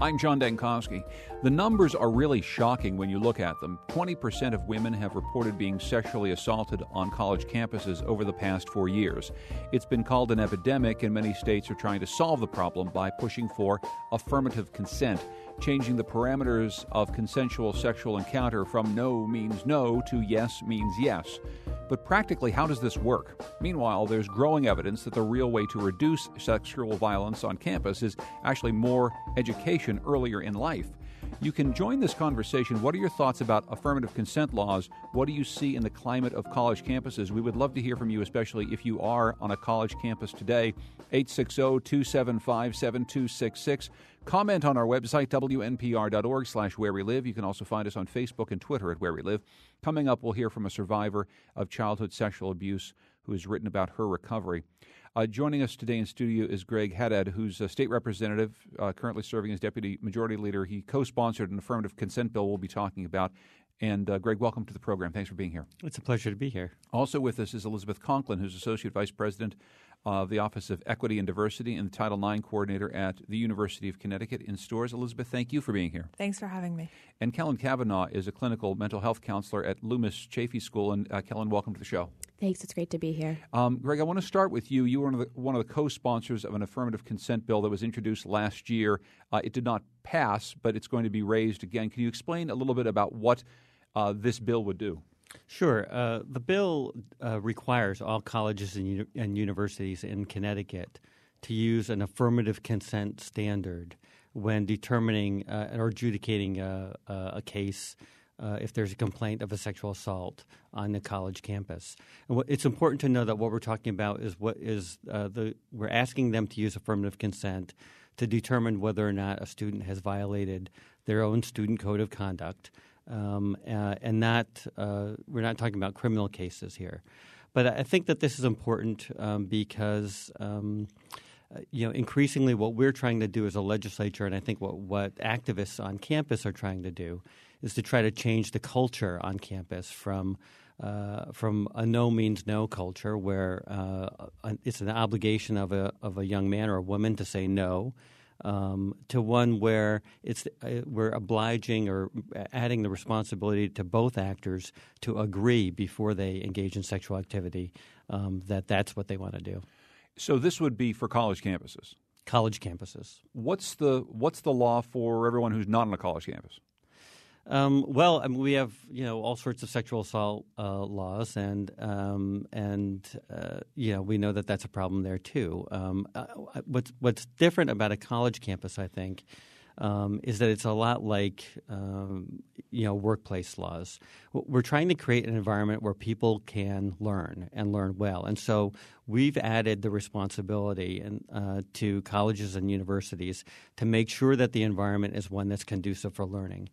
I'm John Dankosky. The numbers are really shocking when you look at them. 20% of women have reported being sexually assaulted on college campuses over the past four years. It's been called an epidemic, and many states are trying to solve the problem by pushing for affirmative consent, changing the parameters of consensual sexual encounter from no means no to yes means yes. But practically, how does this work? Meanwhile, there's growing evidence that the real way to reduce sexual violence on campus is actually more education earlier in life. You can join this conversation. What are your thoughts about affirmative consent laws? What do you see in the climate of college campuses? We would love to hear from you, especially if you are on a college campus today. 860 275 7266. Comment on our website, wnpr.org slash where we live. You can also find us on Facebook and Twitter at where we live. Coming up, we'll hear from a survivor of childhood sexual abuse who has written about her recovery. Uh, joining us today in studio is Greg Haddad, who's a state representative, uh, currently serving as deputy majority leader. He co sponsored an affirmative consent bill we'll be talking about. And uh, Greg, welcome to the program. Thanks for being here. It's a pleasure to be here. Also with us is Elizabeth Conklin, who's Associate Vice President of the Office of Equity and Diversity and the Title IX Coordinator at the University of Connecticut in Storrs. Elizabeth, thank you for being here. Thanks for having me. And Kellen Kavanaugh is a clinical mental health counselor at Loomis Chafee School. And uh, Kellen, welcome to the show. Thanks. It's great to be here. Um, Greg, I want to start with you. You were one of the, one of the co-sponsors of an affirmative consent bill that was introduced last year. Uh, it did not pass, but it's going to be raised again. Can you explain a little bit about what uh, this bill would do? Sure. Uh, the bill uh, requires all colleges and, uni- and, universities in Connecticut to use an affirmative consent standard when determining uh, or adjudicating a, a case uh, if there's a complaint of a sexual assault on the college campus. And it's important to know that what we're talking about is what is uh, the we're asking them to use affirmative consent to determine whether or not a student has violated their own student code of conduct um, uh, and not uh, we're not talking about criminal cases here. But I think that this is important um, because um, uh, you know increasingly what we're trying to do as a legislature, and I think what what activists on campus are trying to do is to try to change the culture on campus from uh, from a no means no culture where uh, it's an obligation of a of a young man or a woman to say no um, to one where it's uh, we're obliging or adding the responsibility to both actors to agree before they engage in sexual activity um, that that's what they want to do. So this would be for college campuses. College campuses. What's the what's the law for everyone who's not on a college campus? Um, well, I mean, we have you know all sorts of sexual assault uh, laws, and um, and uh, you know we know that that's a problem there too. Um, uh, what's what's different about a college campus, I think, um, is that it's a lot like um, you know workplace laws. We're trying to create an environment where people can learn and learn well, and so we've added the responsibility and, uh, to colleges and universities to make sure that the environment is one that's conducive for learning.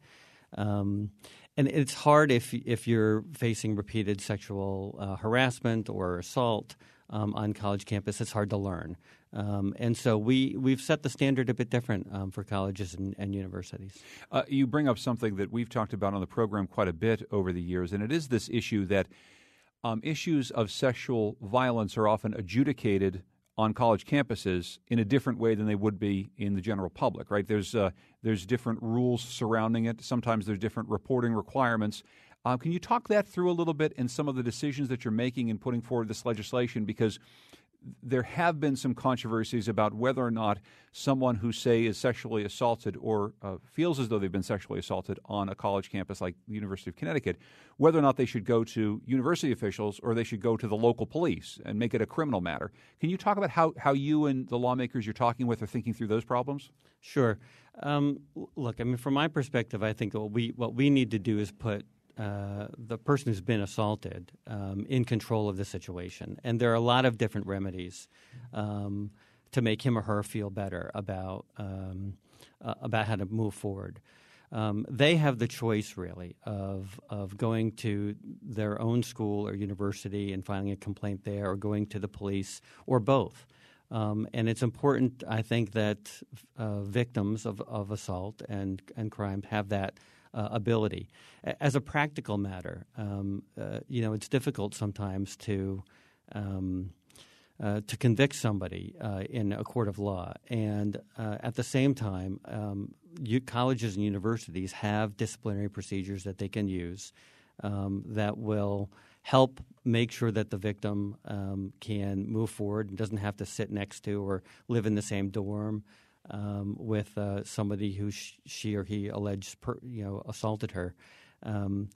Um, and it's hard if if you're facing repeated sexual uh, harassment or assault um, on college campus. It's hard to learn, um, and so we we've set the standard a bit different um, for colleges and, and universities. Uh, you bring up something that we've talked about on the program quite a bit over the years, and it is this issue that um, issues of sexual violence are often adjudicated on college campuses in a different way than they would be in the general public, right? There's uh, there's different rules surrounding it. Sometimes there's different reporting requirements. Uh, can you talk that through a little bit in some of the decisions that you're making in putting forward this legislation? Because there have been some controversies about whether or not someone who, say, is sexually assaulted or uh, feels as though they've been sexually assaulted on a college campus like the University of Connecticut, whether or not they should go to university officials or they should go to the local police and make it a criminal matter. Can you talk about how, how you and the lawmakers you're talking with are thinking through those problems? Sure. Um, look, I mean, from my perspective, I think what we what we need to do is put uh, the person who's been assaulted um, in control of the situation. And there are a lot of different remedies um, to make him or her feel better about um, uh, about how to move forward. Um, they have the choice, really, of of going to their own school or university and filing a complaint there, or going to the police, or both. Um, and it's important, I think, that uh, victims of, of assault and and crime have that uh, ability. As a practical matter, um, uh, you know, it's difficult sometimes to um, uh, to convict somebody uh, in a court of law, and uh, at the same time, um, you, colleges and universities have disciplinary procedures that they can use um, that will help make sure that the victim um, can move forward and doesn't have to sit next to or live in the same dorm um, with uh, somebody who sh- she or he alleged per, you know assaulted her. Um,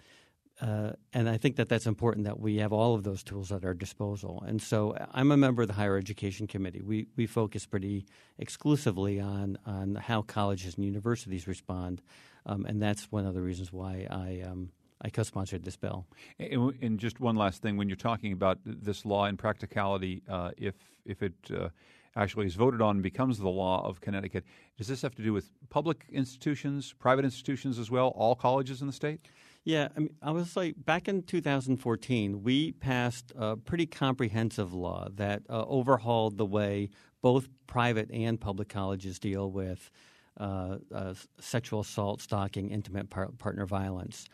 uh, and I think that that's important that we have all of those tools at our disposal. And so I'm a member of the Higher Education Committee. We, we focus pretty exclusively on, on how colleges and universities respond. Um, and that's one of the reasons why I, um, I co sponsored this bill. And, and, just one last thing when you're talking about this law in practicality, uh, if, if it uh, actually is voted on and becomes the law of Connecticut, does this have to do with public institutions, private institutions as well, all colleges in the state? Yeah, I, mean, I back in 2014, we passed a pretty comprehensive law that uh, overhauled the way both private and public colleges deal with uh, uh, sexual assault, stalking, intimate par- partner violence.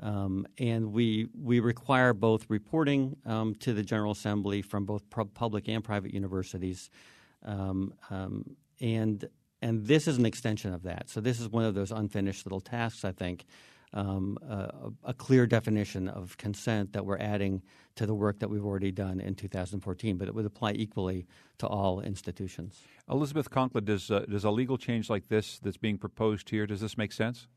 Um, and we we require both reporting um, to the General Assembly from both public and private universities, um, um, and and this is an extension of that. So this is one of those unfinished little tasks, I think, um, a, a, clear definition of consent that we're adding to the work that we've already done in 2014, but it would apply equally to all institutions. Elizabeth Conklin, does, uh, does a legal change like this that's being proposed here, does this make sense?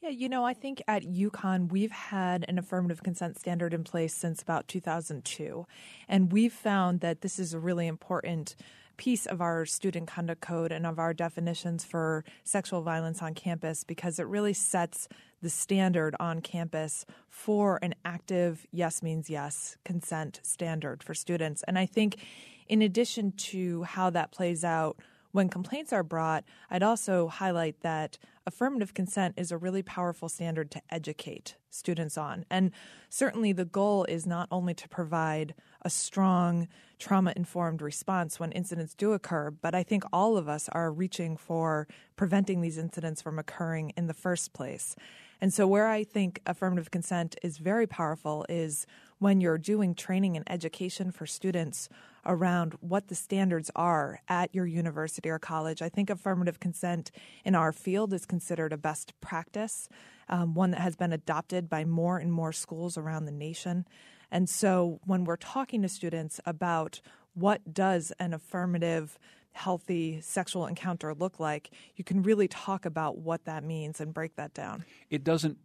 Yeah, you know, I think at UConn we've had an affirmative consent standard in place since about 2002. And we've found that this is a really important piece of our student conduct code and of our definitions for sexual violence on campus because it really sets the standard on campus for an active yes means yes consent standard for students. And I think, in addition to how that plays out when complaints are brought, I'd also highlight that affirmative consent is a really powerful standard to educate students on. And certainly the goal is not only to provide a strong trauma informed response when incidents do occur, but I think all of us are reaching for preventing these incidents from occurring in the first place. And so, where I think affirmative consent is very powerful is when you're doing training and education for students around what the standards are at your university or college. I think affirmative consent in our field is considered a best practice, um, one that has been adopted by more and more schools around the nation. And so when we're talking to students about what does an affirmative healthy sexual encounter look like, you can really talk about what that means and break that down. It doesn't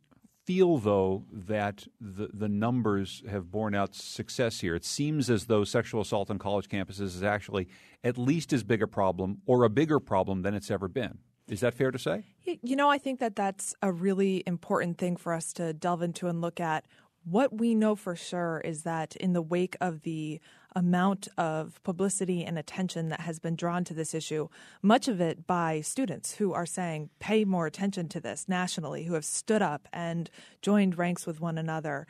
feel, though, that the, the numbers have borne out success here. It seems as though sexual assault on college campuses is actually at least as big a problem or a bigger problem than it's ever been. Is that fair to say? You know, I think that that's a really important thing for us to delve into and look at. What we know for sure is that in the wake of the amount of publicity and attention that has been drawn to this issue, much of it by students who are saying, pay more attention to this nationally, who have stood up and joined ranks with one another.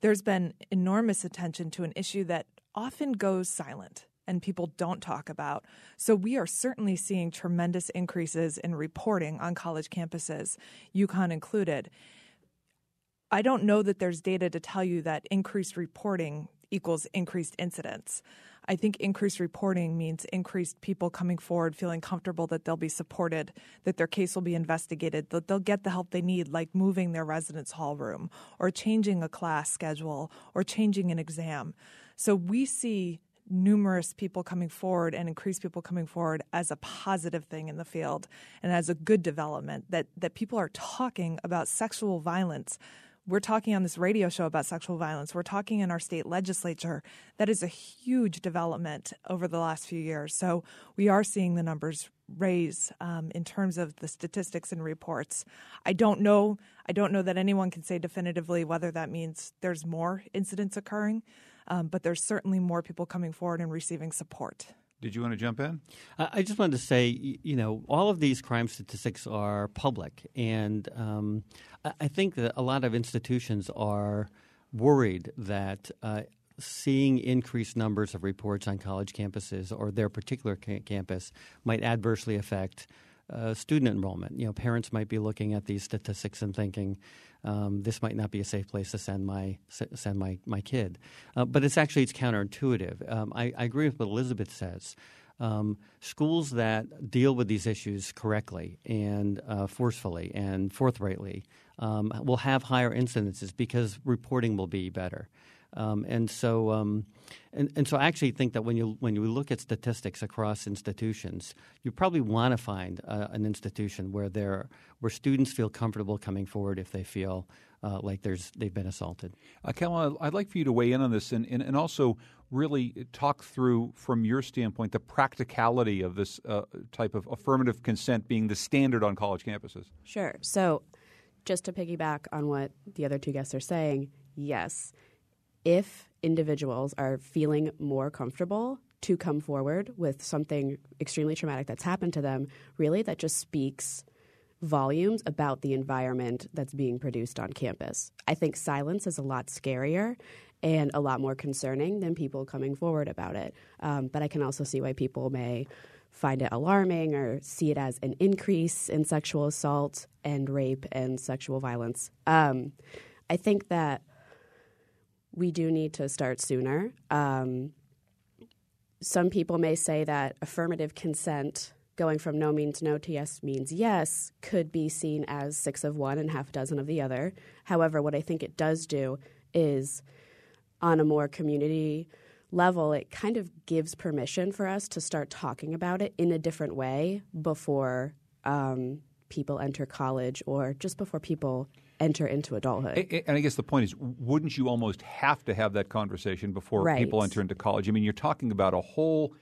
There's been enormous attention to an issue that often goes silent and people don't talk about. So we are certainly seeing tremendous increases in reporting on college campuses, UConn included. I don't know that there's data to tell you that increased reporting equals increased incidents. I think increased reporting means increased people coming forward feeling comfortable that they'll be supported, that their case will be investigated, that they'll get the help they need, like moving their residence hall room or changing a class schedule or changing an exam. So we see numerous people coming forward and increased people coming forward as a positive thing in the field and as a good development that, that people are talking about sexual violence we're talking on this radio show about sexual violence. We're talking in our state legislature. That is a huge development over the last few years. So we are seeing the numbers raise um, in terms of the statistics and reports. I don't know. I don't know that anyone can say definitively whether that means there's more incidents occurring, um, but there's certainly more people coming forward and receiving support. Did you want to jump in? I just wanted to say, you know, all of these crime statistics are public, and um, I think that a lot of institutions are worried that uh, seeing increased numbers of reports on college campuses or their particular ca- campus might adversely affect uh, student enrollment. You know, parents might be looking at these statistics and thinking, um, this might not be a safe place to send my send my my kid. Uh, but it's actually it's counterintuitive. Um, I, I, agree with what Elizabeth says. Um, schools that deal with these issues correctly and uh, forcefully and forthrightly um, will have higher incidences because reporting will be better. Um, and so, um, and, and so, I actually think that when you when you look at statistics across institutions, you probably want to find uh, an institution where there where students feel comfortable coming forward if they feel uh, like there's they've been assaulted. Uh, Kellen, I'd like for you to weigh in on this and, and, and also really talk through, from your standpoint, the practicality of this uh, type of affirmative consent being the standard on college campuses. Sure. So, just to piggyback on what the other two guests are saying, yes if individuals are feeling more comfortable to come forward with something extremely traumatic that's happened to them, really that just speaks volumes about the environment that's being produced on campus. I think silence is a lot scarier and a lot more concerning than people coming forward about it. Um, but I can also see why people may find it alarming or see it as an increase in sexual assault and rape and sexual violence. Um, I think that we do need to start sooner. Um, some people may say that affirmative consent, going from no means no to yes means yes, could be seen as six of one and half a dozen of the other. However, what I think it does do is on a more community level, it kind of gives permission for us to start talking about it in a different way before um, people enter college or just before people enter into adulthood. And I guess the point is, wouldn't you almost have to have that conversation before right. people enter into college? I mean, you're talking about a whole,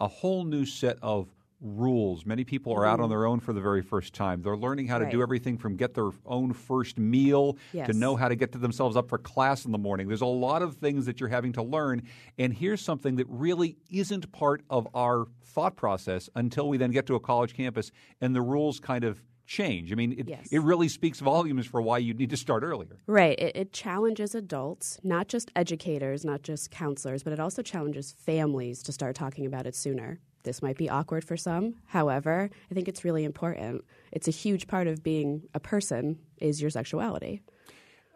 a whole new set of rules. Many people are out on mm-hmm. their own for the very first time. They're learning how to right. do everything from get their own first meal yes. to know how to get to themselves up for class in the morning. There's a lot of things that you're having to learn. And here's something that really isn't part of our thought process until we then get to a college campus and the rules kind of change. I mean, it, yes. it really speaks volumes for why you need to start earlier. Right. It, it, challenges adults, not just educators, not just counselors, but it also challenges families to start talking about it sooner. This might be awkward for some. However, I think it's really important. It's a huge part of being a person is your sexuality.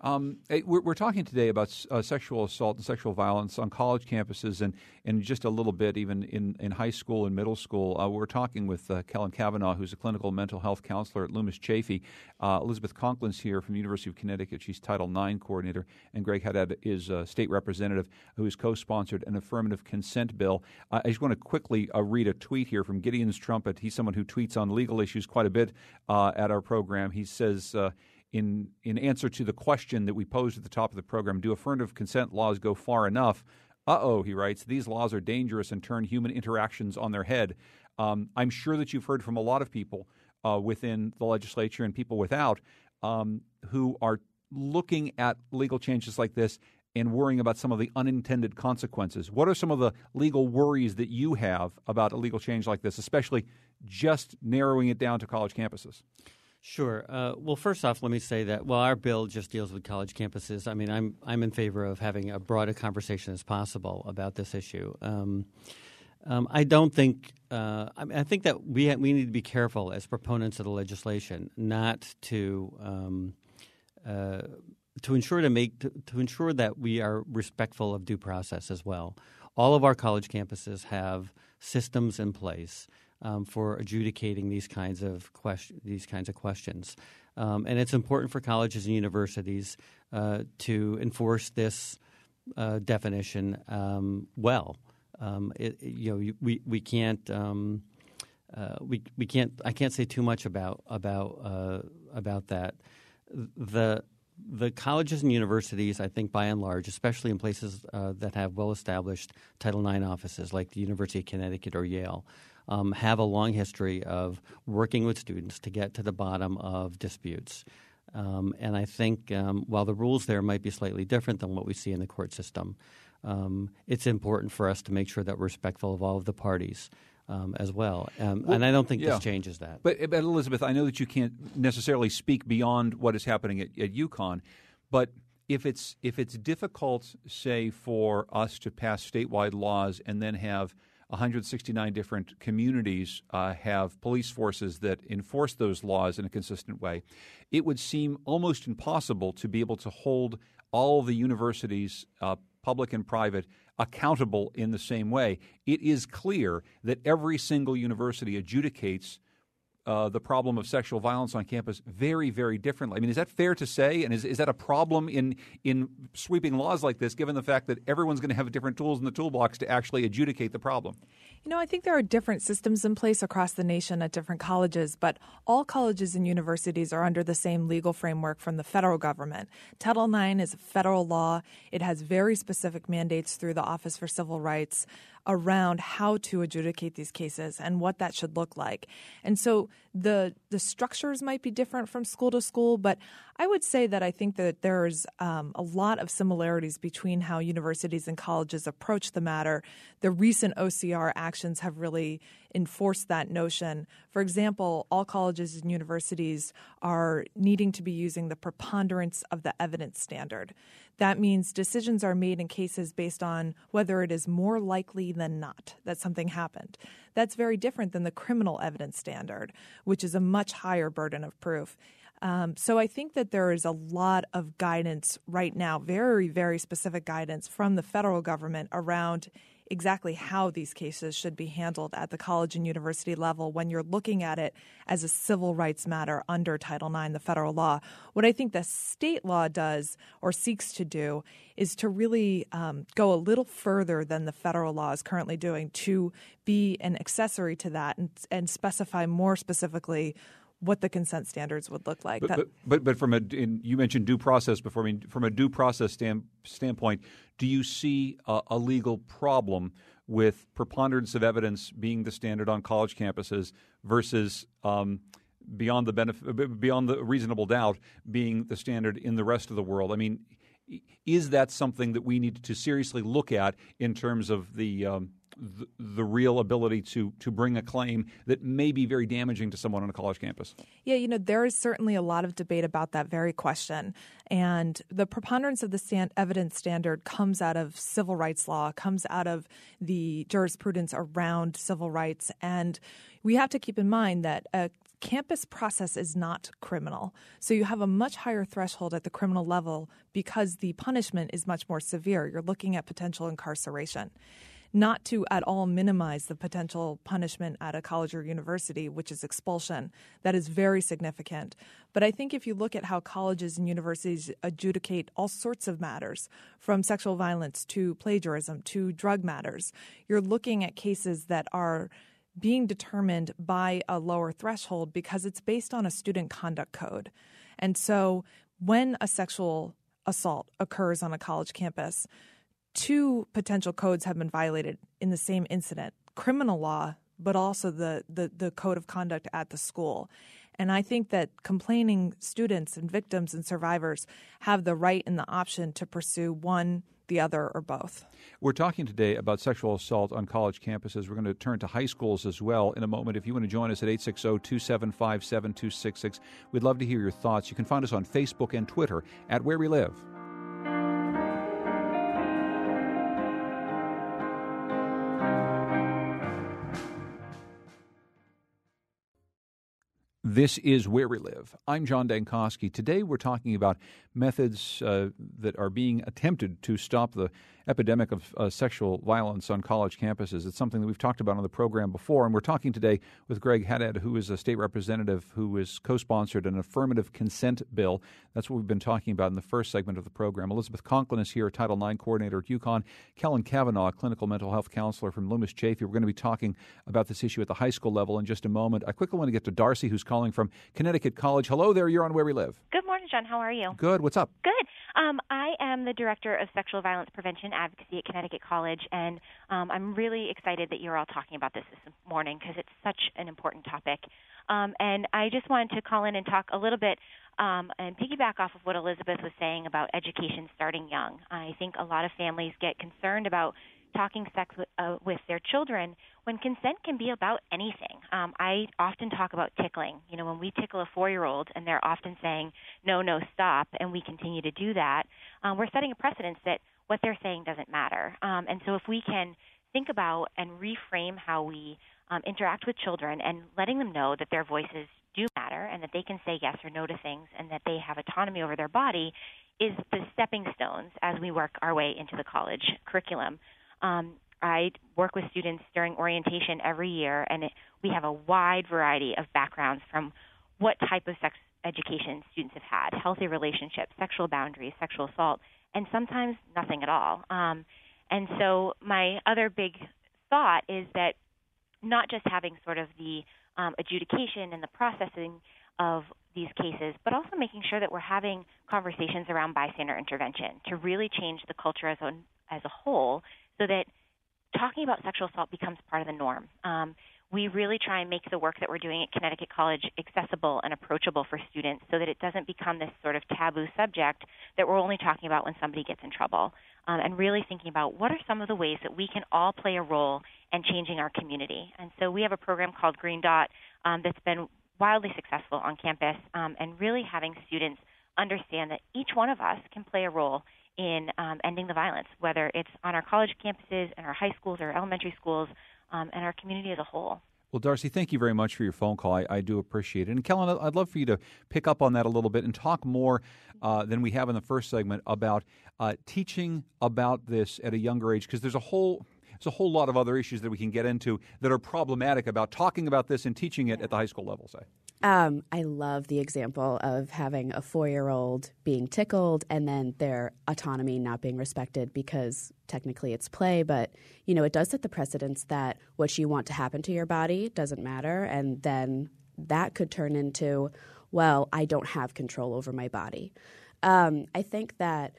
Um, we're, we're, talking today about uh, sexual assault and sexual violence on college campuses, and, and just a little bit even in, in high school and middle school. Uh, we're talking with uh, Kellen Kavanaugh, who's a clinical mental health counselor at Loomis Chafee. Uh, Elizabeth Conklin's here from the University of Connecticut. She's Title IX coordinator, and Greg Haddad is a state representative who has co-sponsored an affirmative consent bill. I just want to quickly uh, read a tweet here from Gideon's Trumpet. He's someone who tweets on legal issues quite a bit uh, at our program. He says in in answer to the question that we posed at the top of the program, do affirmative consent laws go far enough? Uh oh, he writes, these laws are dangerous and turn human interactions on their head. Um, I'm sure that you've heard from a lot of people uh, within the legislature and people without um, who are looking at legal changes like this and worrying about some of the unintended consequences. What are some of the legal worries that you have about a legal change like this, especially just narrowing it down to college campuses? Sure. Uh, well, first off, let me say that well, our bill just deals with college campuses. I mean, I'm I'm in favor of having a broader conversation as possible about this issue. Um, um, I don't think. Uh, I, mean, I, think that we ha- we need to be careful as proponents of the legislation not to um, uh, to ensure to make to, to ensure that we are respectful of due process as well. All of our college campuses have systems in place um, for adjudicating these kinds of question, these kinds of questions. Um, and it's important for colleges and universities uh, to enforce this uh, definition um, well. Um, it, you know, we we can't. Um, uh, we we can't. I can't say too much about about uh, about that. The the colleges and universities, I think, by and large, especially in places uh, that have well established Title IX offices like the University of Connecticut or Yale, um, have a long history of working with students to get to the bottom of disputes. Um, and I think um, while the rules there might be slightly different than what we see in the court system, um, it's important for us to make sure that we're respectful of all of the parties. Um, as well, um, well, and I don't think yeah. this changes that. But, but Elizabeth, I know that you can't necessarily speak beyond what is happening at, at UConn, but if it's if it's difficult, say, for us to pass statewide laws and then have 169 different communities uh, have police forces that enforce those laws in a consistent way, it would seem almost impossible to be able to hold all the universities, uh, public and private, accountable in the same way. It is clear that every single university adjudicates uh, the problem of sexual violence on campus very, very differently. I mean, is that fair to say? And is, is that a problem in, in sweeping laws like this, given the fact that everyone's going to have different tools in the toolbox to actually adjudicate the problem? You know, I think there are different systems in place across the nation at different colleges, but all colleges and universities are under the same legal framework from the federal government. Title IX is a federal law, it has very specific mandates through the Office for Civil Rights around how to adjudicate these cases and what that should look like. And so the the structures might be different from school to school, but I would say that I think that there's um, a lot of similarities between how universities and colleges approach the matter. The recent OCR actions have really enforced that notion. For example, all colleges and universities are needing to be using the preponderance of the evidence standard. That means decisions are made in cases based on whether it is more likely than not that something happened. That's very different than the criminal evidence standard, which is a much higher burden of proof. Um, so I think that there is a lot of guidance right now, very, very specific guidance from the federal government around exactly how these cases should be handled at the college and university level when you're looking at it as a civil rights matter under Title IX, the federal law. What I think the state law does or seeks to do is to really um, go a little further than the federal law is currently doing to be an accessory to that and, and specify more specifically what the consent standards would look like. But, but, but, but, from a in, you mentioned due process before. I mean, from a due process stand, standpoint, do you see a, a, legal problem with preponderance of evidence being the standard on college campuses versus um, beyond the benefit, beyond the reasonable doubt being the standard in the rest of the world? I mean, is that something that we need to seriously look at in terms of the um, the, the, real ability to to bring a claim that may be very damaging to someone on a college campus? Yeah, you know, there is certainly a lot of debate about that very question. And the preponderance of the stand, evidence standard comes out of civil rights law, comes out of the jurisprudence around civil rights. And we have to keep in mind that a campus process is not criminal. So you have a much higher threshold at the criminal level because the punishment is much more severe. You're looking at potential incarceration not to at all minimize the potential punishment at a college or university, which is expulsion. That is very significant. But I think if you look at how colleges and universities adjudicate all sorts of matters, from sexual violence to plagiarism to drug matters, you're looking at cases that are being determined by a lower threshold because it's based on a student conduct code. And so when a sexual assault occurs on a college campus, two potential codes have been violated in the same incident criminal law, but also the, the, the code of conduct at the school. And I think that complaining students and victims and survivors have the right and the option to pursue one, the other, or both. We're talking today about sexual assault on college campuses. We're going to turn to high schools as well in a moment. If you want to join us at 860 275 7266, we'd love to hear your thoughts. You can find us on Facebook and Twitter at Where We Live. This is Where We Live. I'm John Dankosky. Today we're talking about methods uh, that are being attempted to stop the epidemic of uh, sexual violence on college campuses. It's something that we've talked about on the program before, and we're talking today with Greg Haddad, who is a state representative who has co sponsored an affirmative consent bill. That's what we've been talking about in the first segment of the program. Elizabeth Conklin is here, Title IX coordinator at UConn. Kellen Kavanaugh, clinical mental health counselor from Loomis Chafee. We're going to be talking about this issue at the high school level in just a moment. I quickly want to get to Darcy, who's calling calling from Connecticut College. Hello there, you're on Where We Live. Good morning, John. How are you? Good. What's up? Good. Um, I am the director of sexual violence prevention advocacy at Connecticut College, and um, I'm really excited that you're all talking about this this morning because it's such an important topic. Um, and I just wanted to call in and talk a little bit um, and piggyback off of what Elizabeth was saying about education starting young. I think a lot of families get concerned about talking sex with, uh, with their children when consent can be about anything. Um, I often talk about tickling. You know, when we tickle a four year old and they're often saying, no, no, stop, and we continue to do that, um, we're setting a precedence that what they're saying doesn't matter. Um, and so if we can think about and reframe how we um, interact with children and letting them know that their voices do matter and that they can say yes or no to things and that they have autonomy over their body is the stepping stones as we work our way into the college curriculum. Um, I work with students during orientation every year, and it, we have a wide variety of backgrounds from what type of sex education students have had healthy relationships, sexual boundaries, sexual assault, and sometimes nothing at all. Um, and so, my other big thought is that not just having sort of the um, adjudication and the processing of these cases, but also making sure that we're having conversations around bystander intervention to really change the culture as a, as a whole so that talking about sexual assault becomes part of the norm. Um, we really try and make the work that we're doing at Connecticut College accessible and approachable for students so that it doesn't become this sort of taboo subject that we're only talking about when somebody gets in trouble. Um, and really thinking about what are some of the ways that we can all play a role in changing our community. And so we have a program called Green Dot um, that's been wildly successful on campus um, and really having students understand that each one of us can play a role in um, ending the violence, whether it's on our college campuses, and our high schools or elementary schools, um, and our community as a whole. Well, Darcy, thank you very much for your phone call. I, I, do appreciate it. And Kellen, I'd love for you to pick up on that a little bit and talk more uh, than we have in the first segment about uh, teaching about this at a younger age, because there's a whole there's a whole lot of other issues that we can get into that are problematic about talking about this and teaching it at the high school level. Say. Um, I love the example of having a four year old being tickled and then their autonomy not being respected because technically it's play, but you know, it does set the precedence that what you want to happen to your body doesn't matter, and then that could turn into, well, I don't have control over my body. Um, I think that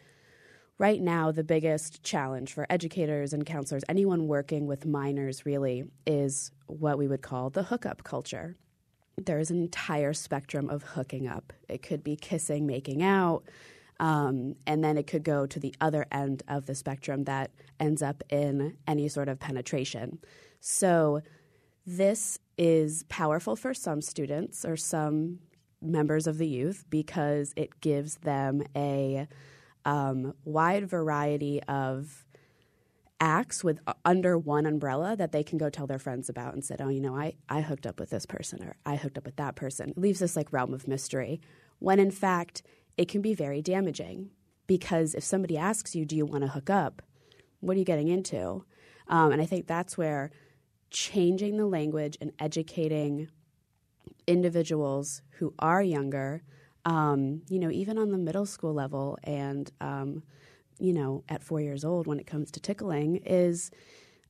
right now the biggest challenge for educators and counselors, anyone working with minors really, is what we would call the hookup culture there's an entire spectrum of hooking up. It could be kissing, making out, um, and then it could go to the other end of the spectrum that ends up in any sort of penetration. So, this is powerful for some students or some members of the youth because it gives them a um, wide variety of acts with uh, under one umbrella that they can go tell their friends about and said, "Oh, you know, I I hooked up with this person or I hooked up with that person." It leaves this like realm of mystery when in fact it can be very damaging because if somebody asks you, "Do you want to hook up?" What are you getting into? Um, and I think that's where changing the language and educating individuals who are younger, um, you know, even on the middle school level and um, you know, at four years old when it comes to tickling is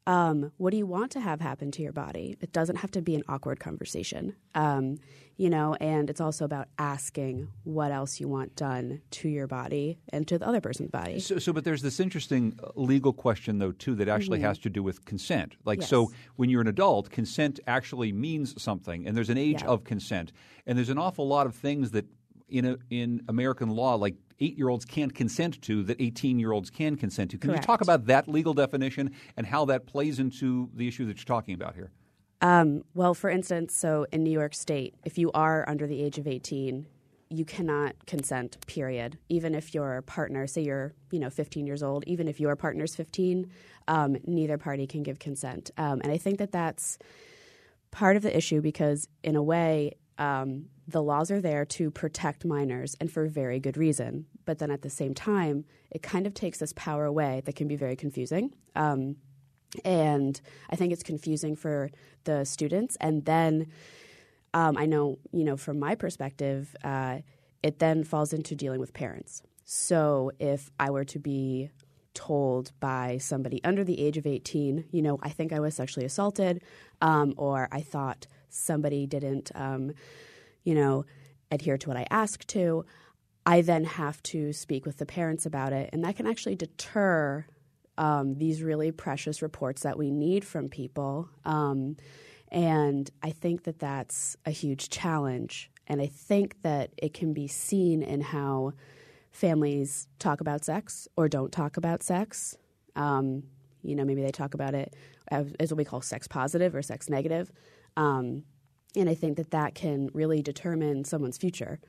um, what do you want to have happen to your body? It doesn't have to be an awkward conversation, um, you know, and it's also about asking what else you want done to your body and to the other person's body. So, so but there's this interesting uh, legal question, though, too, that actually mm-hmm. has to do with consent. Like, yes. so when you're an adult, consent actually means something, and there's an age yeah. of consent, and there's an awful lot of things that in a, in American law, like eight year olds can't consent to that 18 year olds can consent to. Can Correct. you talk about that legal definition and how that plays into the issue that you're talking about here? Um, well, for instance, so in New York State, if you are under the age of 18, you cannot consent, period. Even if your partner, say you're, you know, 15 years old, even if your partner's 15, um, neither party can give consent. Um, and I think that that's part of the issue because, in a way, um, the laws are there to protect minors and for very good reason. But then at the same time, it kind of takes this power away that can be very confusing. Um, and I think it's confusing for the students. And then um, I know, you know, from my perspective, uh, it then falls into dealing with parents. So if I were to be told by somebody under the age of 18, you know, I think I was sexually assaulted, um, or I thought somebody didn't, um, you know, adhere to what I ask to, I then have to speak with the parents about it. And that can actually deter um, these really precious reports that we need from people. Um, and I think that that's a huge challenge. And I think that it can be seen in how families talk about sex or don't talk about sex. Um, you know, maybe they talk about it as, as, what we call sex positive or sex negative. Um, and I think that that can really determine someone's future.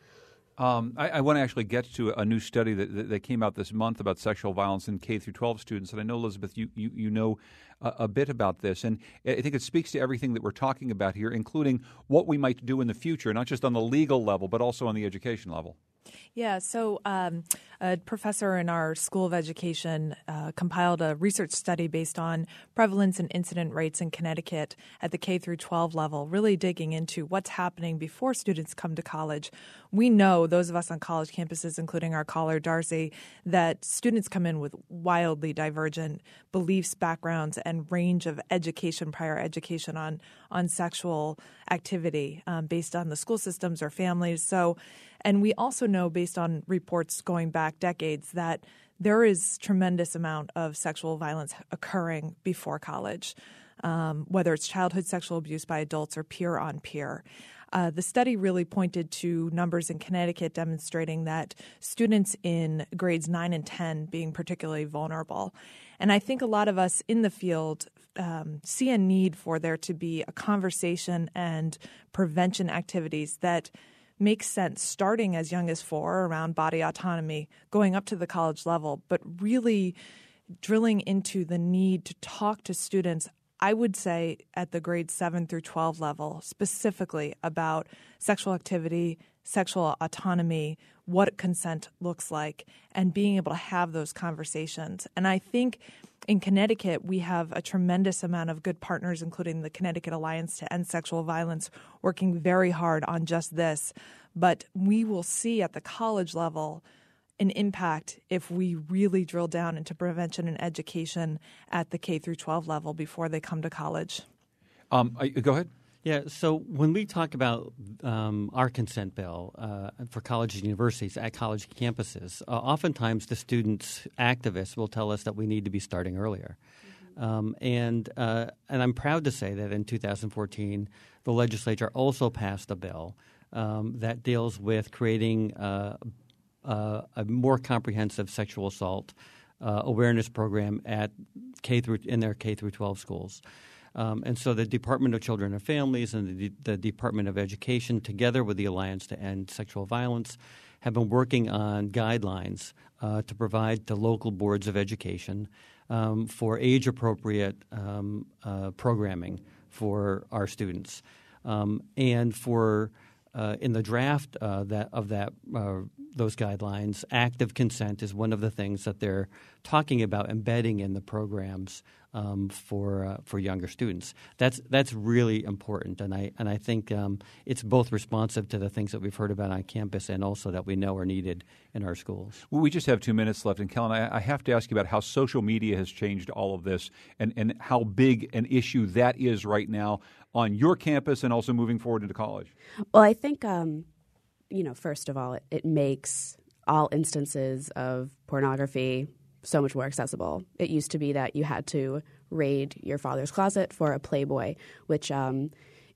Um, I, I, want to actually get to a new study that, that, that, came out this month about sexual violence in K through 12 students, and I know Elizabeth, you you, you know a, a, bit about this, and I think it speaks to everything that we're talking about here, including what we might do in the future, not just on the legal level, but also on the education level. Yeah, so um, a professor in our School of Education uh, compiled a research study based on prevalence and incident rates in Connecticut at the K through 12 level, really digging into what's happening before students come to college. We know, those of us on college campuses, including our caller Darcy, that students come in with wildly divergent beliefs, backgrounds, and range of education, prior education on on sexual activity um, based on the school systems or families. So and we also know, based on reports going back decades, that there is tremendous amount of sexual violence occurring before college, um, whether it's childhood sexual abuse by adults or peer on peer. Uh, the study really pointed to numbers in Connecticut demonstrating that students in grades 9 and 10 being particularly vulnerable. And I think a lot of us in the field um, see a need for there to be a conversation and prevention activities that makes sense starting as young as four around body autonomy, going up to the college level, but really drilling into the need to talk to students. I would say at the grade 7 through 12 level, specifically about sexual activity, sexual autonomy, what consent looks like, and being able to have those conversations. And I think in Connecticut, we have a tremendous amount of good partners, including the Connecticut Alliance to End Sexual Violence, working very hard on just this. But we will see at the college level an impact if we really drill down into prevention and education at the K through 12 level before they come to college. Um, go ahead. Yeah, so when we talk about um, our consent bill uh, for colleges and universities at college campuses, uh, oftentimes the students activists will tell us that we need to be starting earlier. Mm-hmm. Um, and uh, and I'm proud to say that in 2014, the legislature also passed a bill um, that deals with creating uh, uh, a more comprehensive sexual assault uh, awareness program at K through in their K through 12 schools. Um, and so the Department of Children and Families and the, the, Department of Education, together with the Alliance to End Sexual Violence, have been working on guidelines uh, to provide to local boards of education um, for age appropriate um, uh, programming for our students. Um, and for uh, in the draft uh, that, of that uh, those guidelines, active consent is one of the things that they're talking about embedding in the programs um, for uh, for younger students. That's that's really important, and I and I think um, it's both responsive to the things that we've heard about on campus and also that we know are needed in our schools. Well, we just have two minutes left, and Kellen, I, I have to ask you about how social media has changed all of this, and and how big an issue that is right now on your campus, and also moving forward into college. Well, I think um, you know, first of all, it, it makes all instances of pornography so much more accessible. It used to be that you had to raid your father's closet for a Playboy, which, um,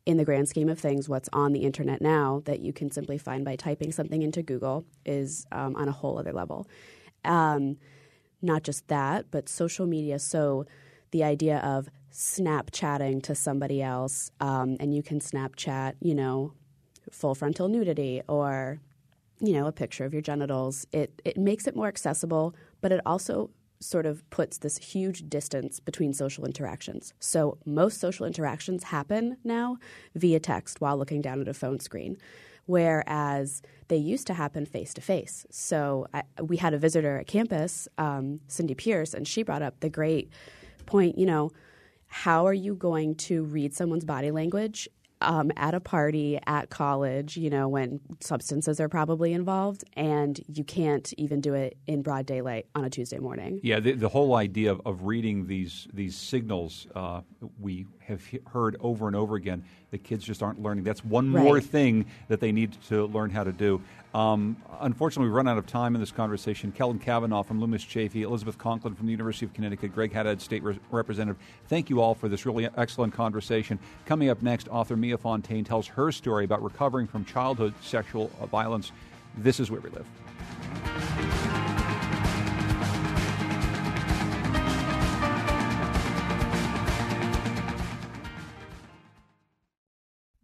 in the grand scheme of things, what's on the internet now that you can simply find by typing something into Google is um, on a whole other level. Um, not just that, but social media. So the idea of Snapchatting to somebody else, um, and you can Snapchat, you know, full frontal nudity or you know a picture of your genitals it it makes it more accessible but it also sort of puts this huge distance between social interactions. So most social interactions happen now via text while looking down at a phone screen, whereas they used to happen face to face. So I, we had a visitor at campus, um, Cindy Pierce, and she brought up the great point. You know, how are you going to read someone's body language um, at a party at college, you know, when substances are probably involved, and you can't even do it in broad daylight on a Tuesday morning. Yeah, the, the whole idea of, of reading these these signals uh, we have he- heard over and over again that kids just aren't learning. That's one Right. more thing that they need to learn how to do. Um, unfortunately, we've run out of time in this conversation. Kellen Kavanaugh from Loomis Chafee, Elizabeth Conklin from the University of Connecticut, Greg Haddad, State Re- Representative. Thank you all for this really excellent conversation. Coming up next, author Mia Fontaine tells her story about recovering from childhood sexual violence. This is where we live.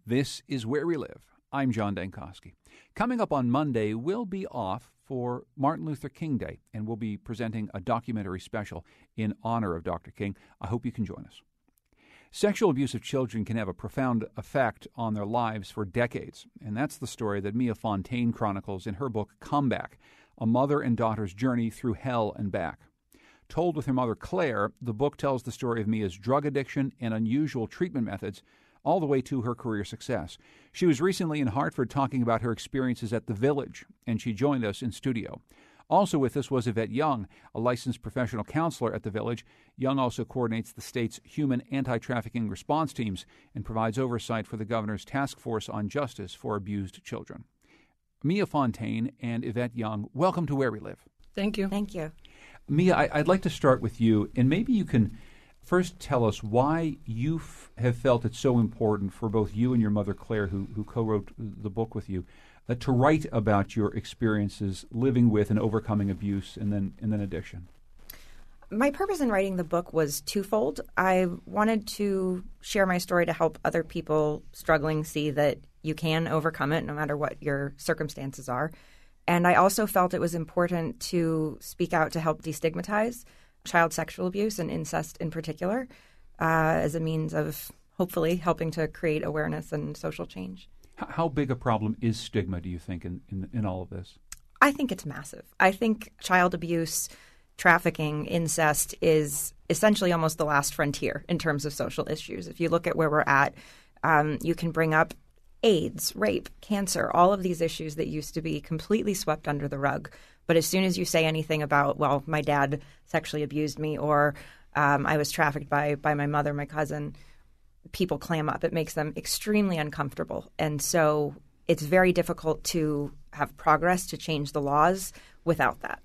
This is Where We Live. I'm John Dankosky. Coming up on Monday, we'll be off for Martin Luther King Day, and we'll be presenting a documentary special in honor of Dr. King. I hope you can join us. Sexual abuse of children can have a profound effect on their lives for decades, and that's the story that Mia Fontaine chronicles in her book Comeback A Mother and Daughter's Journey Through Hell and Back. Told with her mother Claire, the book tells the story of Mia's drug addiction and unusual treatment methods, all the way to her career success. She was recently in Hartford talking about her experiences at the Village, and she joined us in studio. Also with us was Yvette Young, a licensed professional counselor at the Village. Young also coordinates the state's human anti trafficking response teams and provides oversight for the governor's task force on justice for abused children. Mia Fontaine and Yvette Young, welcome to Where We Live. Thank you. Thank you. Mia, I, I'd like to start with you, and maybe you can first tell us why you f- have felt it so important for both you and your mother Claire, who, who co-wrote the book with you, uh, to write about your experiences living with and overcoming abuse and then and then addiction. My purpose in writing the book was twofold. I wanted to share my story to help other people struggling see that you can overcome it no matter what your circumstances are. And I also felt it was important to speak out to help destigmatize child sexual abuse and incest in particular uh, as a means of hopefully helping to create awareness and social change. How big a problem is stigma, do you think, in, in, in all of this? I think it's massive. I think child abuse, trafficking, incest is essentially almost the last frontier in terms of social issues. If you look at where we're at, um, you can bring up AIDS, rape, cancer, all of these issues that used to be completely swept under the rug. But as soon as you say anything about, well, my dad sexually abused me or um, I was trafficked by, by my mother, my cousin, people clam up. It makes them extremely uncomfortable. And so it's very difficult to have progress to change the laws without that.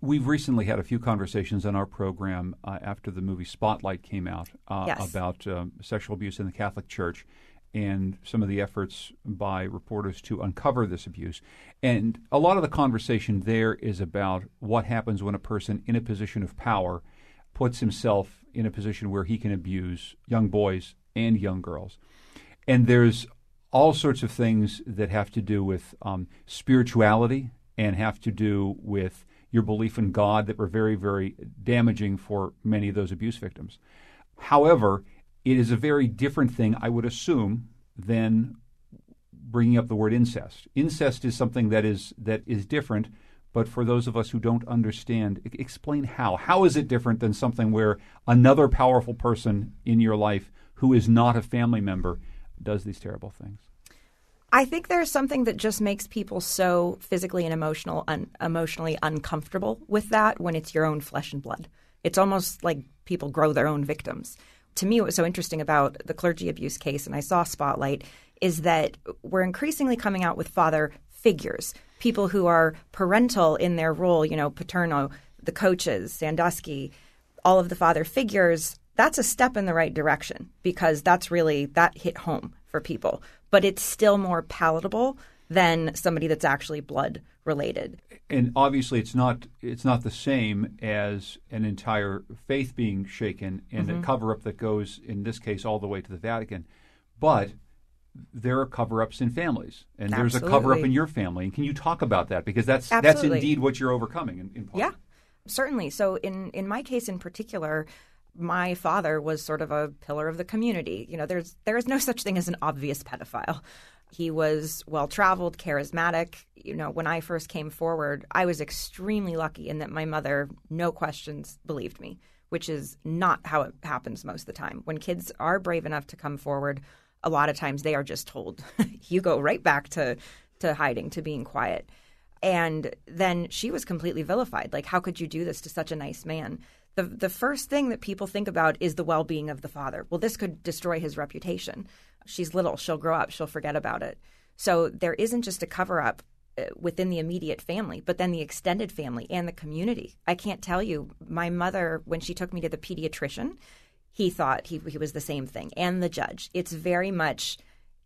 We've recently had a few conversations on our program uh, after the movie Spotlight came out uh, Yes. about um, sexual abuse in the Catholic Church and some of the efforts by reporters to uncover this abuse. And a lot of the conversation there is about what happens when a person in a position of power puts himself in a position where he can abuse young boys and young girls. And there's all sorts of things that have to do with um, spirituality and have to do with your belief in God that were very, very damaging for many of those abuse victims. However, it is a very different thing, I would assume, than bringing up the word incest. Incest is something that is that is different, but for those of us who don't understand, explain how. How is it different than something where another powerful person in your life who is not a family member does these terrible things? I think there's something that just makes people so physically and emotional un- emotionally uncomfortable with that when it's your own flesh and blood. It's almost like people grow their own victims. To me, what was so interesting about the clergy abuse case, and I saw Spotlight, is that we're increasingly coming out with father figures, people who are parental in their role, you know, Paterno, the coaches, Sandusky, all of the father figures. That's a step in the right direction because that's really, that hit home for people. But it's still more palatable than somebody that's actually blood related. And obviously it's not it's not the same as an entire faith being shaken and a mm-hmm. cover up that goes in this case all the way to the Vatican but there are cover ups in families and there's a cover up in your family and can you talk about that because that's that's indeed what you're overcoming in, in part. Yeah, certainly. So in in my case in particular, my father was sort of a pillar of the community. You know, there's there is no such thing as an obvious pedophile. He was well traveled, charismatic. You know, when I first came forward, I was extremely lucky in that my mother, no questions, believed me, which is not how it happens most of the time. When kids are brave enough to come forward, a lot of times they are just told, you go right back to to hiding, to being quiet. And then she was completely vilified. Like, how could you do this to such a nice man? the the first thing that people think about is the well-being of the father. Well, this could destroy his reputation. She's little, she'll grow up, she'll forget about it. So there isn't just a cover up uh, within the immediate family, but then the extended family and the community. I can't tell you, my mother, when she took me to the pediatrician, he thought he, he was the same thing, and the judge. It's very much,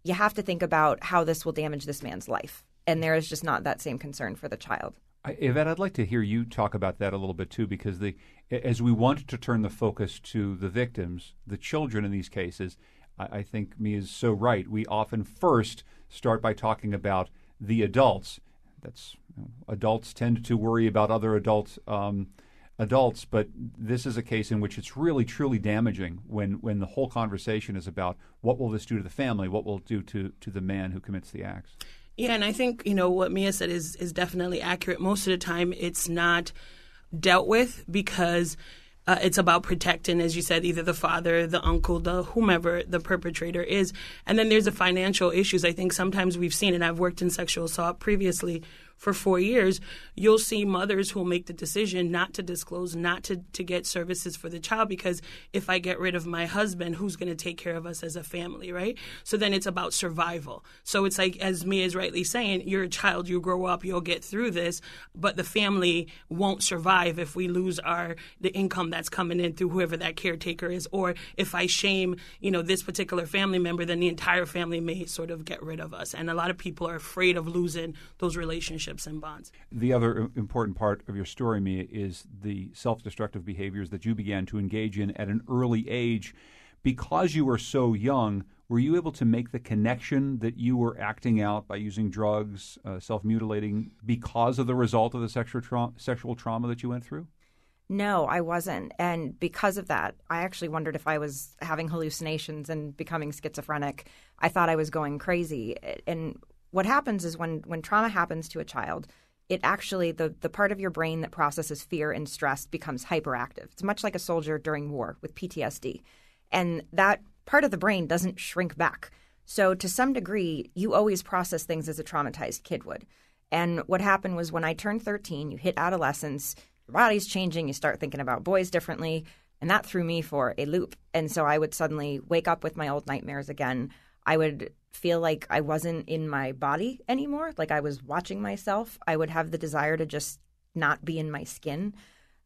you have to think about how this will damage this man's life. And there is just not that same concern for the child. I, Yvette, I'd like to hear you talk about that a little bit too, because the as we want to turn the focus to the victims, the children in these cases, I, I think Mia is so right. We often first start by talking about the adults. That's you know, adults tend to worry about other adults. Um, adults, but this is a case in which it's really truly damaging when, when the whole conversation is about what will this do to the family, what will it do to, to the man who commits the acts. Yeah, and I think you know what Mia said is is definitely accurate. Most of the time, it's not dealt with because uh, it's about protecting, as you said, either the father, the uncle, the whomever the perpetrator is. And then there's the financial issues. I think sometimes we've seen, and I've worked in sexual assault previously, for four years, you'll see mothers who will make the decision not to disclose, not to, to get services for the child because if I get rid of my husband, who's going to take care of us as a family, right? So then it's about survival. So it's like, as Mia is rightly saying, you're a child, you grow up, you'll get through this, but the family won't survive if we lose our the income that's coming in through whoever that caretaker is, or if I shame, you know, this particular family member, then the entire family may sort of get rid of us. And a lot of people are afraid of losing those relationships relationships and bonds. The other important part of your story, Mia, is the self destructive behaviors that you began to engage in at an early age. Because you were so young, were you able to make the connection that you were acting out by using drugs, uh, self mutilating, because of the result of the sexual, tra- sexual trauma that you went through? No, I wasn't. And because of that, I actually wondered if I was having hallucinations and becoming schizophrenic. I thought I was going crazy. And what happens is when when trauma happens to a child, it actually the the part of your brain that processes fear and stress becomes hyperactive. It's much like a soldier during war with PTSD. And that part of the brain doesn't shrink back. So to some degree, you always process things as a traumatized kid would. And what happened was when I turned 13, you hit adolescence, your body's changing, you start thinking about boys differently, and that threw me for a loop. And so I would suddenly wake up with my old nightmares again. I would feel like I wasn't in my body anymore, like I was watching myself. I would have the desire to just not be in my skin.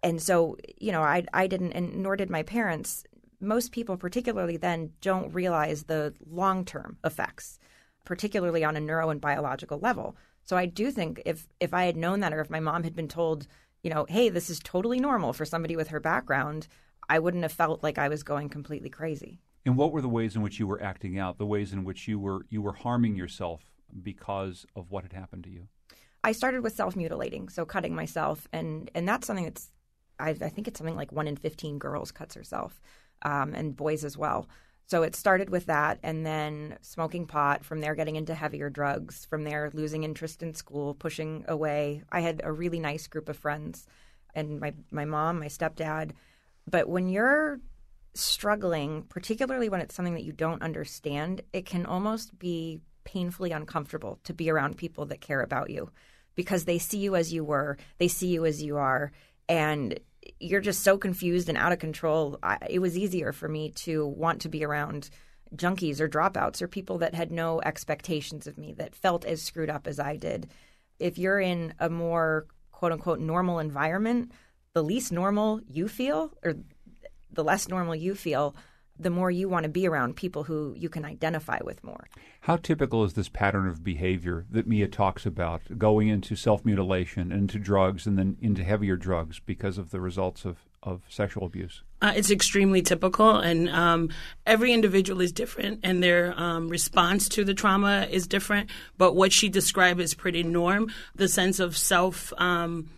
And so, you know, I I didn't and nor did my parents. Most people particularly then don't realize the long-term effects, particularly on a neuro and biological level. So I do think if if I had known that or if my mom had been told, you know, hey, this is totally normal for somebody with her background, I wouldn't have felt like I was going completely crazy. And what were the ways in which you were acting out? The ways in which you were you were harming yourself because of what had happened to you? I started with self mutilating, so cutting myself, and and that's something that's I, I, think it's something like one in fifteen girls cuts herself, um, and boys as well. So it started with that, and then smoking pot. From there, getting into heavier drugs. From there, losing interest in school, pushing away. I had a really nice group of friends, and my my mom, my stepdad. But when you're struggling, particularly when it's something that you don't understand, it can almost be painfully uncomfortable to be around people that care about you because they see you as you were, they see you as you are, and you're just so confused and out of control. I, it was easier for me to want to be around junkies or dropouts or people that had no expectations of me, that felt as screwed up as I did. If you're in a more quote unquote normal environment, the least normal you feel, or the less normal you feel, the more you want to be around people who you can identify with more. How typical is this pattern of behavior that Mia talks about, going into self mutilation, into drugs, and then into heavier drugs because of the results of, of sexual abuse? Uh, it's extremely typical, and um, every individual is different, and their um, response to the trauma is different. But what she described is pretty norm the sense of self. Um,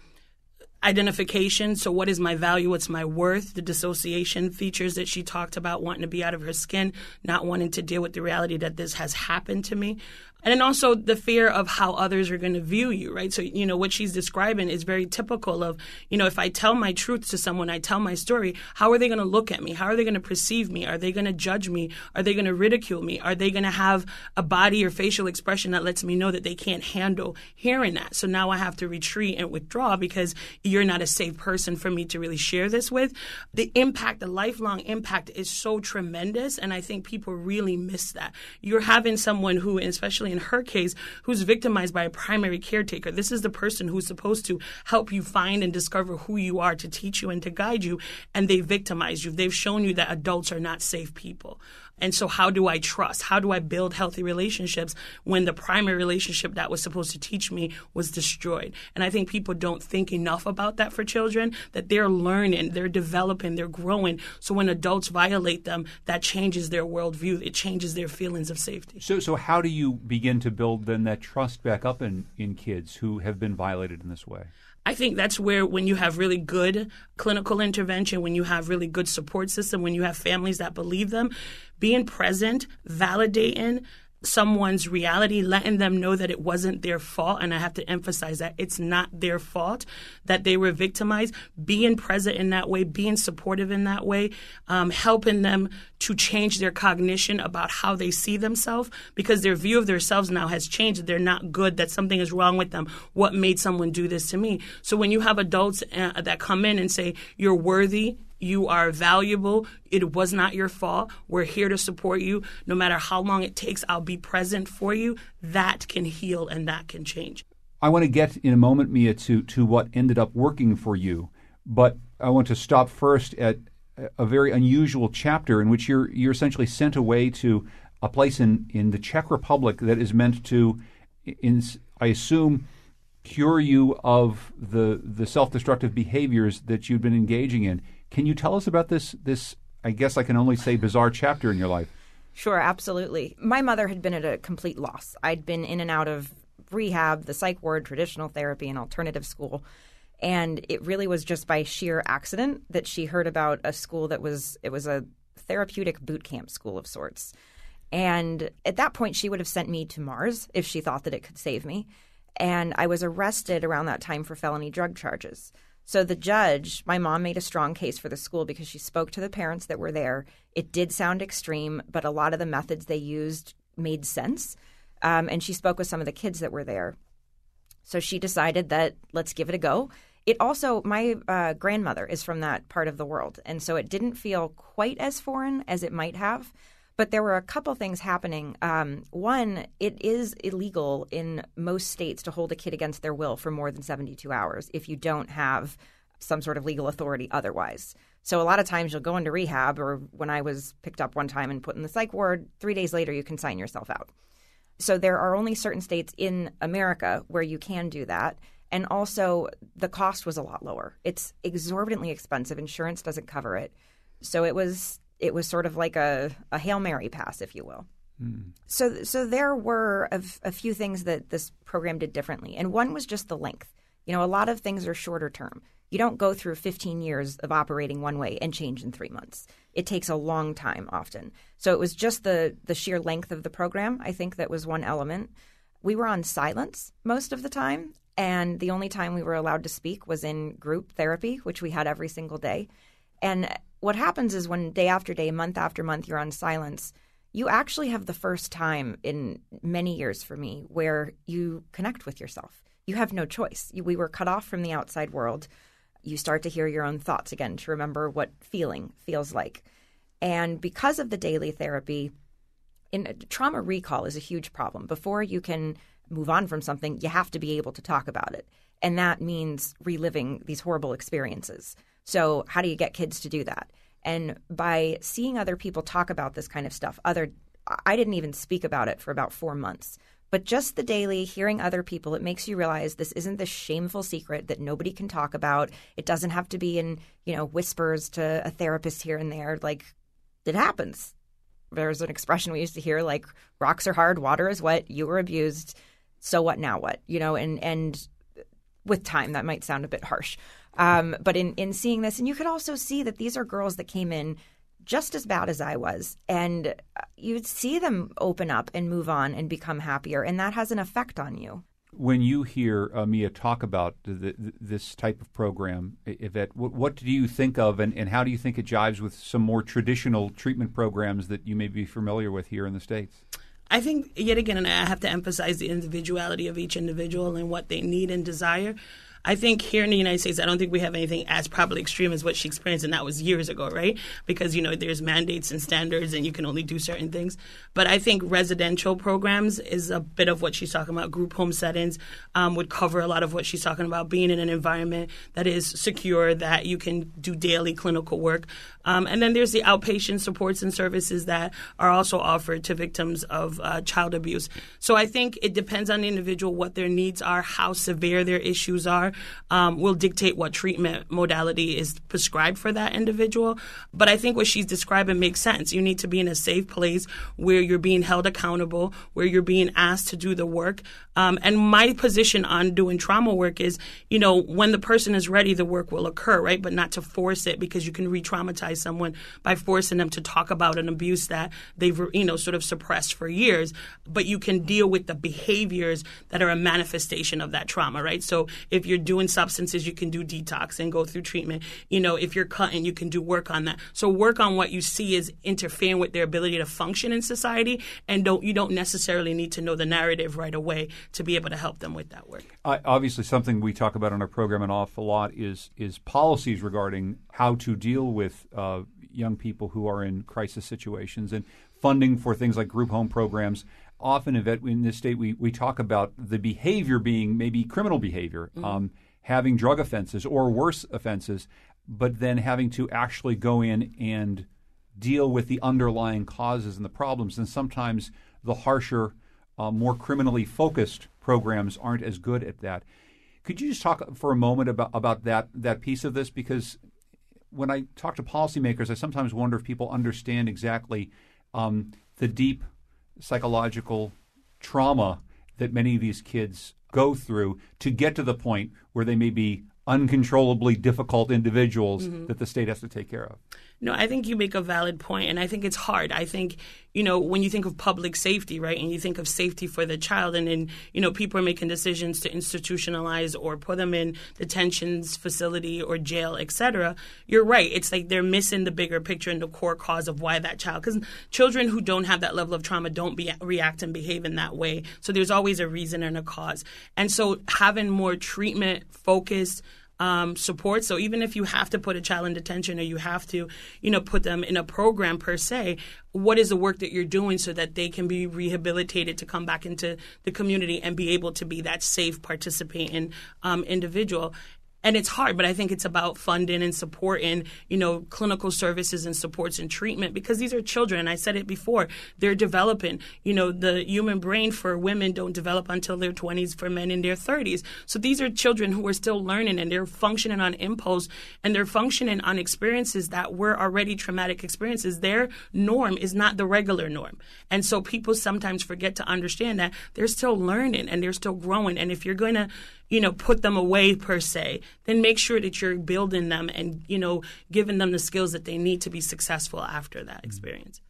identification. So, what is my value? What's my worth? The dissociation features that she talked about, wanting to be out of her skin, not wanting to deal with the reality that this has happened to me. And then also the fear of how others are going to view you, right? So, you know, what she's describing is very typical of, you know, if I tell my truth to someone, I tell my story, how are they going to look at me? How are they going to perceive me? Are they going to judge me? Are they going to ridicule me? Are they going to have a body or facial expression that lets me know that they can't handle hearing that? So now I have to retreat and withdraw because you're not a safe person for me to really share this with. The impact, the lifelong impact is so tremendous. And I think people really miss that. You're having someone who, especially in her case, who's victimized by a primary caretaker. This is the person who's supposed to help you find and discover who you are, to teach you and to guide you, and they victimize you. They've shown you that adults are not safe people. And so, how do I trust? How do I build healthy relationships when the primary relationship that was supposed to teach me was destroyed? And I think people don't think enough about that for children, that they're learning, they're developing, they're growing. So, when adults violate them, that changes their worldview, it changes their feelings of safety. So, so how do you begin to build then that trust back up in, in kids who have been violated in this way? I think that's where when you have really good clinical intervention, when you have really good support system, when you have families that believe them, being present, validating, someone's reality, letting them know that it wasn't their fault. And I have to emphasize that it's not their fault that they were victimized. Being present in that way, being supportive in that way, um, helping them to change their cognition about how they see themselves because their view of themselves now has changed. They're not good, that something is wrong with them. What made someone do this to me? So when you have adults uh, that come in and say, you're worthy, you are valuable. It was not your fault. We're here to support you. No matter how long it takes, I'll be present for you. That can heal and that can change. I want to get in a moment, Mia, to, to what ended up working for you. But I want to stop first at a very unusual chapter in which you're, you're essentially sent away to a place in, in the Czech Republic that is meant to, in, I assume, cure you of the, the self destructive behaviors that you've been engaging in. Can you tell us about this? This, I guess, I can only say bizarre chapter in your life. Sure, absolutely. My mother had been at a complete loss. I'd been in and out of rehab, the psych ward, traditional therapy, and alternative school. And it really was just by sheer accident that she heard about a school that was it was a therapeutic boot camp school of sorts. And at that point she would have sent me to Mars if she thought that it could save me. And I was arrested around that time for felony drug charges. So the judge, my mom made a strong case for the school because she spoke to the parents that were there. It did sound extreme, but a lot of the methods they used made sense. Um, and she spoke with some of the kids that were there. So she decided that let's give it a go. It also, my uh, grandmother is from that part of the world. And so it didn't feel quite as foreign as it might have. But there were a couple things happening. Um, one, it is illegal in most states to hold a kid against their will for more than 72 hours if you don't have some sort of legal authority otherwise. So a lot of times you'll go into rehab, or when I was picked up one time and put in the psych ward, three days later you can sign yourself out. So there are only certain states in America where you can do that. And also, the cost was a lot lower. It's exorbitantly expensive. Insurance doesn't cover it. So it was it was sort of like a, a hail mary pass, if you will. Mm. So, so there were a, a few things that this program did differently, and one was just the length. You know, a lot of things are shorter term. You don't go through 15 years of operating one way and change in three months. It takes a long time often. So it was just the the sheer length of the program. I think that was one element. We were on silence most of the time, and the only time we were allowed to speak was in group therapy, which we had every single day. And what happens is when day after day, month after month, you're on silence, you actually have the first time in many years for me where you connect with yourself. You have no choice. we were cut off from the outside world. You start to hear your own thoughts again, to remember what feeling feels like. And because of the daily therapy, in trauma recall is a huge problem. Before you can move on from something, you have to be able to talk about it. And that means reliving these horrible experiences. So, how do you get kids to do that? And by seeing other people talk about this kind of stuff, other I didn't even speak about it for about 4 months. But just the daily hearing other people, it makes you realize this isn't this shameful secret that nobody can talk about. It doesn't have to be in, you know, whispers to a therapist here and there. Like it happens. There's an expression we used to hear like rocks are hard, water is wet, you were abused, so what now what? You know, and and with time that might sound a bit harsh. Um, but in, in seeing this, and you could also see that these are girls that came in just as bad as I was. And uh, you'd see them open up and move on and become happier. And that has an effect on you. When you hear uh, Mia talk about the, the, this type of program, Yvette, what, what, do you think of and, and how do you think it jives with some more traditional treatment programs that you may be familiar with here in the States? I think, yet again, and I have to emphasize the individuality of each individual and what they need and desire. I think here in the United States, I don't think we have anything as probably extreme as what she experienced, and that was years ago, right? Because you know there's mandates and standards, and you can only do certain things. But I think residential programs is a bit of what she's talking about. Group home settings um, would cover a lot of what she's talking about. Being in an environment that is secure, that you can do daily clinical work, um, and then there's the outpatient supports and services that are also offered to victims of uh, child abuse. So I think it depends on the individual what their needs are, how severe their issues are, um, will dictate what treatment modality is prescribed for that individual. But I think what she's describing makes sense. You need to be in a safe place where you're being held accountable, where you're being asked to do the work. Um, and my position on doing trauma work is, you know, when the person is ready, the work will occur, right? But not to force it because you can re traumatize someone by forcing them to talk about an abuse that they've, you know, sort of suppressed for years. But you can deal with the behaviors that are a manifestation of that trauma, right? So if you're doing substances, you can do detox and go through treatment. You know, if you're cutting, you can do work on that. So work on what you see is interfering with their ability to function in society, and don't you don't necessarily need to know the narrative right away to be able to help them with that work. Obviously, something we talk about on our program an awful lot is is policies regarding how to deal with uh, young people who are in crisis situations and funding for things like group home programs often in this state we, we talk about the behavior being maybe criminal behavior, mm-hmm. um, having drug offenses or worse offenses, but then having to actually go in and deal with the underlying causes and the problems. And sometimes the harsher, uh, more criminally focused programs aren't as good at that. Could you just talk for a moment about, about that that piece of this? Because when I talk to policymakers, I sometimes wonder if people understand exactly um, the deep psychological trauma that many of these kids go through to get to the point where they may be uncontrollably difficult individuals mm-hmm. that the state has to take care of. No, I think you make a valid point, and I think it's hard. I think, you know, when you think of public safety, right, and you think of safety for the child, and then, you know, people are making decisions to institutionalize or put them in detentions facility or jail, etc. You're right. It's like they're missing the bigger picture and the core cause of why that child, because children who don't have that level of trauma don't be, react and behave in that way. So there's always a reason and a cause. And so having more treatment focused um, support. So even if you have to put a child in detention or you have to, you know, put them in a program per se, what is the work that you're doing so that they can be rehabilitated to come back into the community and be able to be that safe, participating um, individual? And it's hard, but I think it's about funding and supporting, you know, clinical services and supports and treatment because these are children. I said it before, they're developing. You know, the human brain for women don't develop until their 20s, for men in their 30s. So these are children who are still learning and they're functioning on impulse and they're functioning on experiences that were already traumatic experiences. Their norm is not the regular norm. And so people sometimes forget to understand that they're still learning and they're still growing. And if you're going to, you know, put them away per se, then make sure that you're building them and, you know, giving them the skills that they need to be successful after that experience.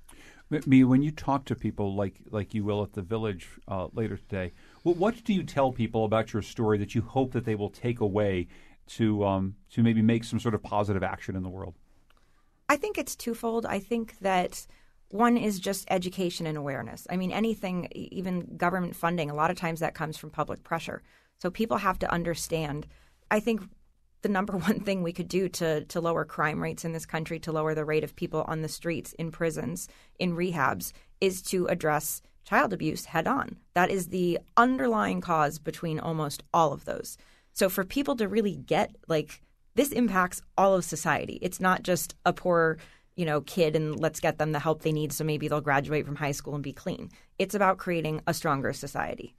Mia, when you talk to people like like you will at the village uh, later today, what, what do you tell people about your story that you hope that they will take away to um, to maybe make some sort of positive action in the world? I think it's twofold. I think that one is just education and awareness. I mean, anything, even government funding, a lot of times that comes from public pressure. So people have to understand. I think the number one thing we could do to to lower crime rates in this country, to lower the rate of people on the streets, in prisons, in rehabs, is to address child abuse head on. That is the underlying cause between almost all of those. So for people to really get like this impacts all of society. It's not just a poor, you know, kid and let's get them the help they need so maybe they'll graduate from high school and be clean. It's about creating a stronger society.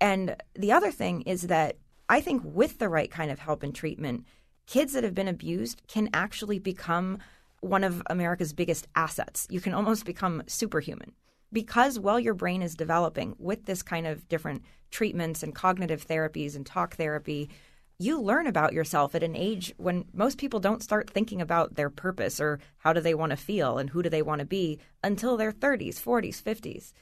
And the other thing is that I think with the right kind of help and treatment, kids that have been abused can actually become one of America's biggest assets. You can almost become superhuman because while your brain is developing with this kind of different treatments and cognitive therapies and talk therapy, you learn about yourself at an age when most people don't start thinking about their purpose or how do they want to feel and who do they want to be until their 30s, 40s, 50s.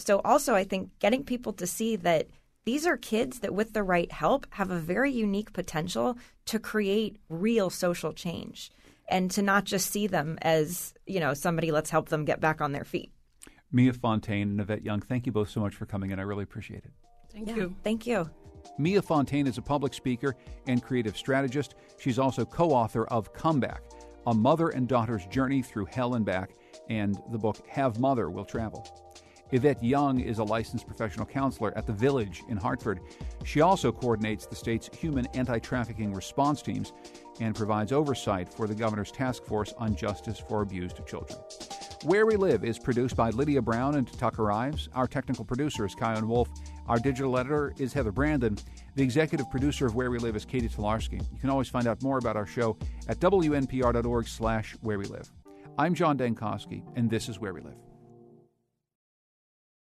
So, also, I think getting people to see that these are kids that, with the right help, have a very unique potential to create real social change and to not just see them as, you know, somebody let's help them get back on their feet. Mia Fontaine and Yvette Young, thank you both so much for coming in. I really appreciate it. Thank Yeah, you. Thank you. Mia Fontaine is a public speaker and creative strategist. She's also co author of Comeback, A Mother and Daughter's Journey Through Hell and Back, and the book Have Mother Will Travel. Yvette Young is a licensed professional counselor at The Village in Hartford. She also coordinates the state's human anti trafficking response teams and provides oversight for the governor's task force on justice for abused children. Where We Live is produced by Lydia Brown and Tucker Ives. Our technical producer is Chion Wolf. Our digital editor is Heather Brandon. The executive producer of Where We Live is Catie Talarski. You can always find out more about our show at wnpr.org slash where we live. I'm John Dankosky, and this is Where We Live.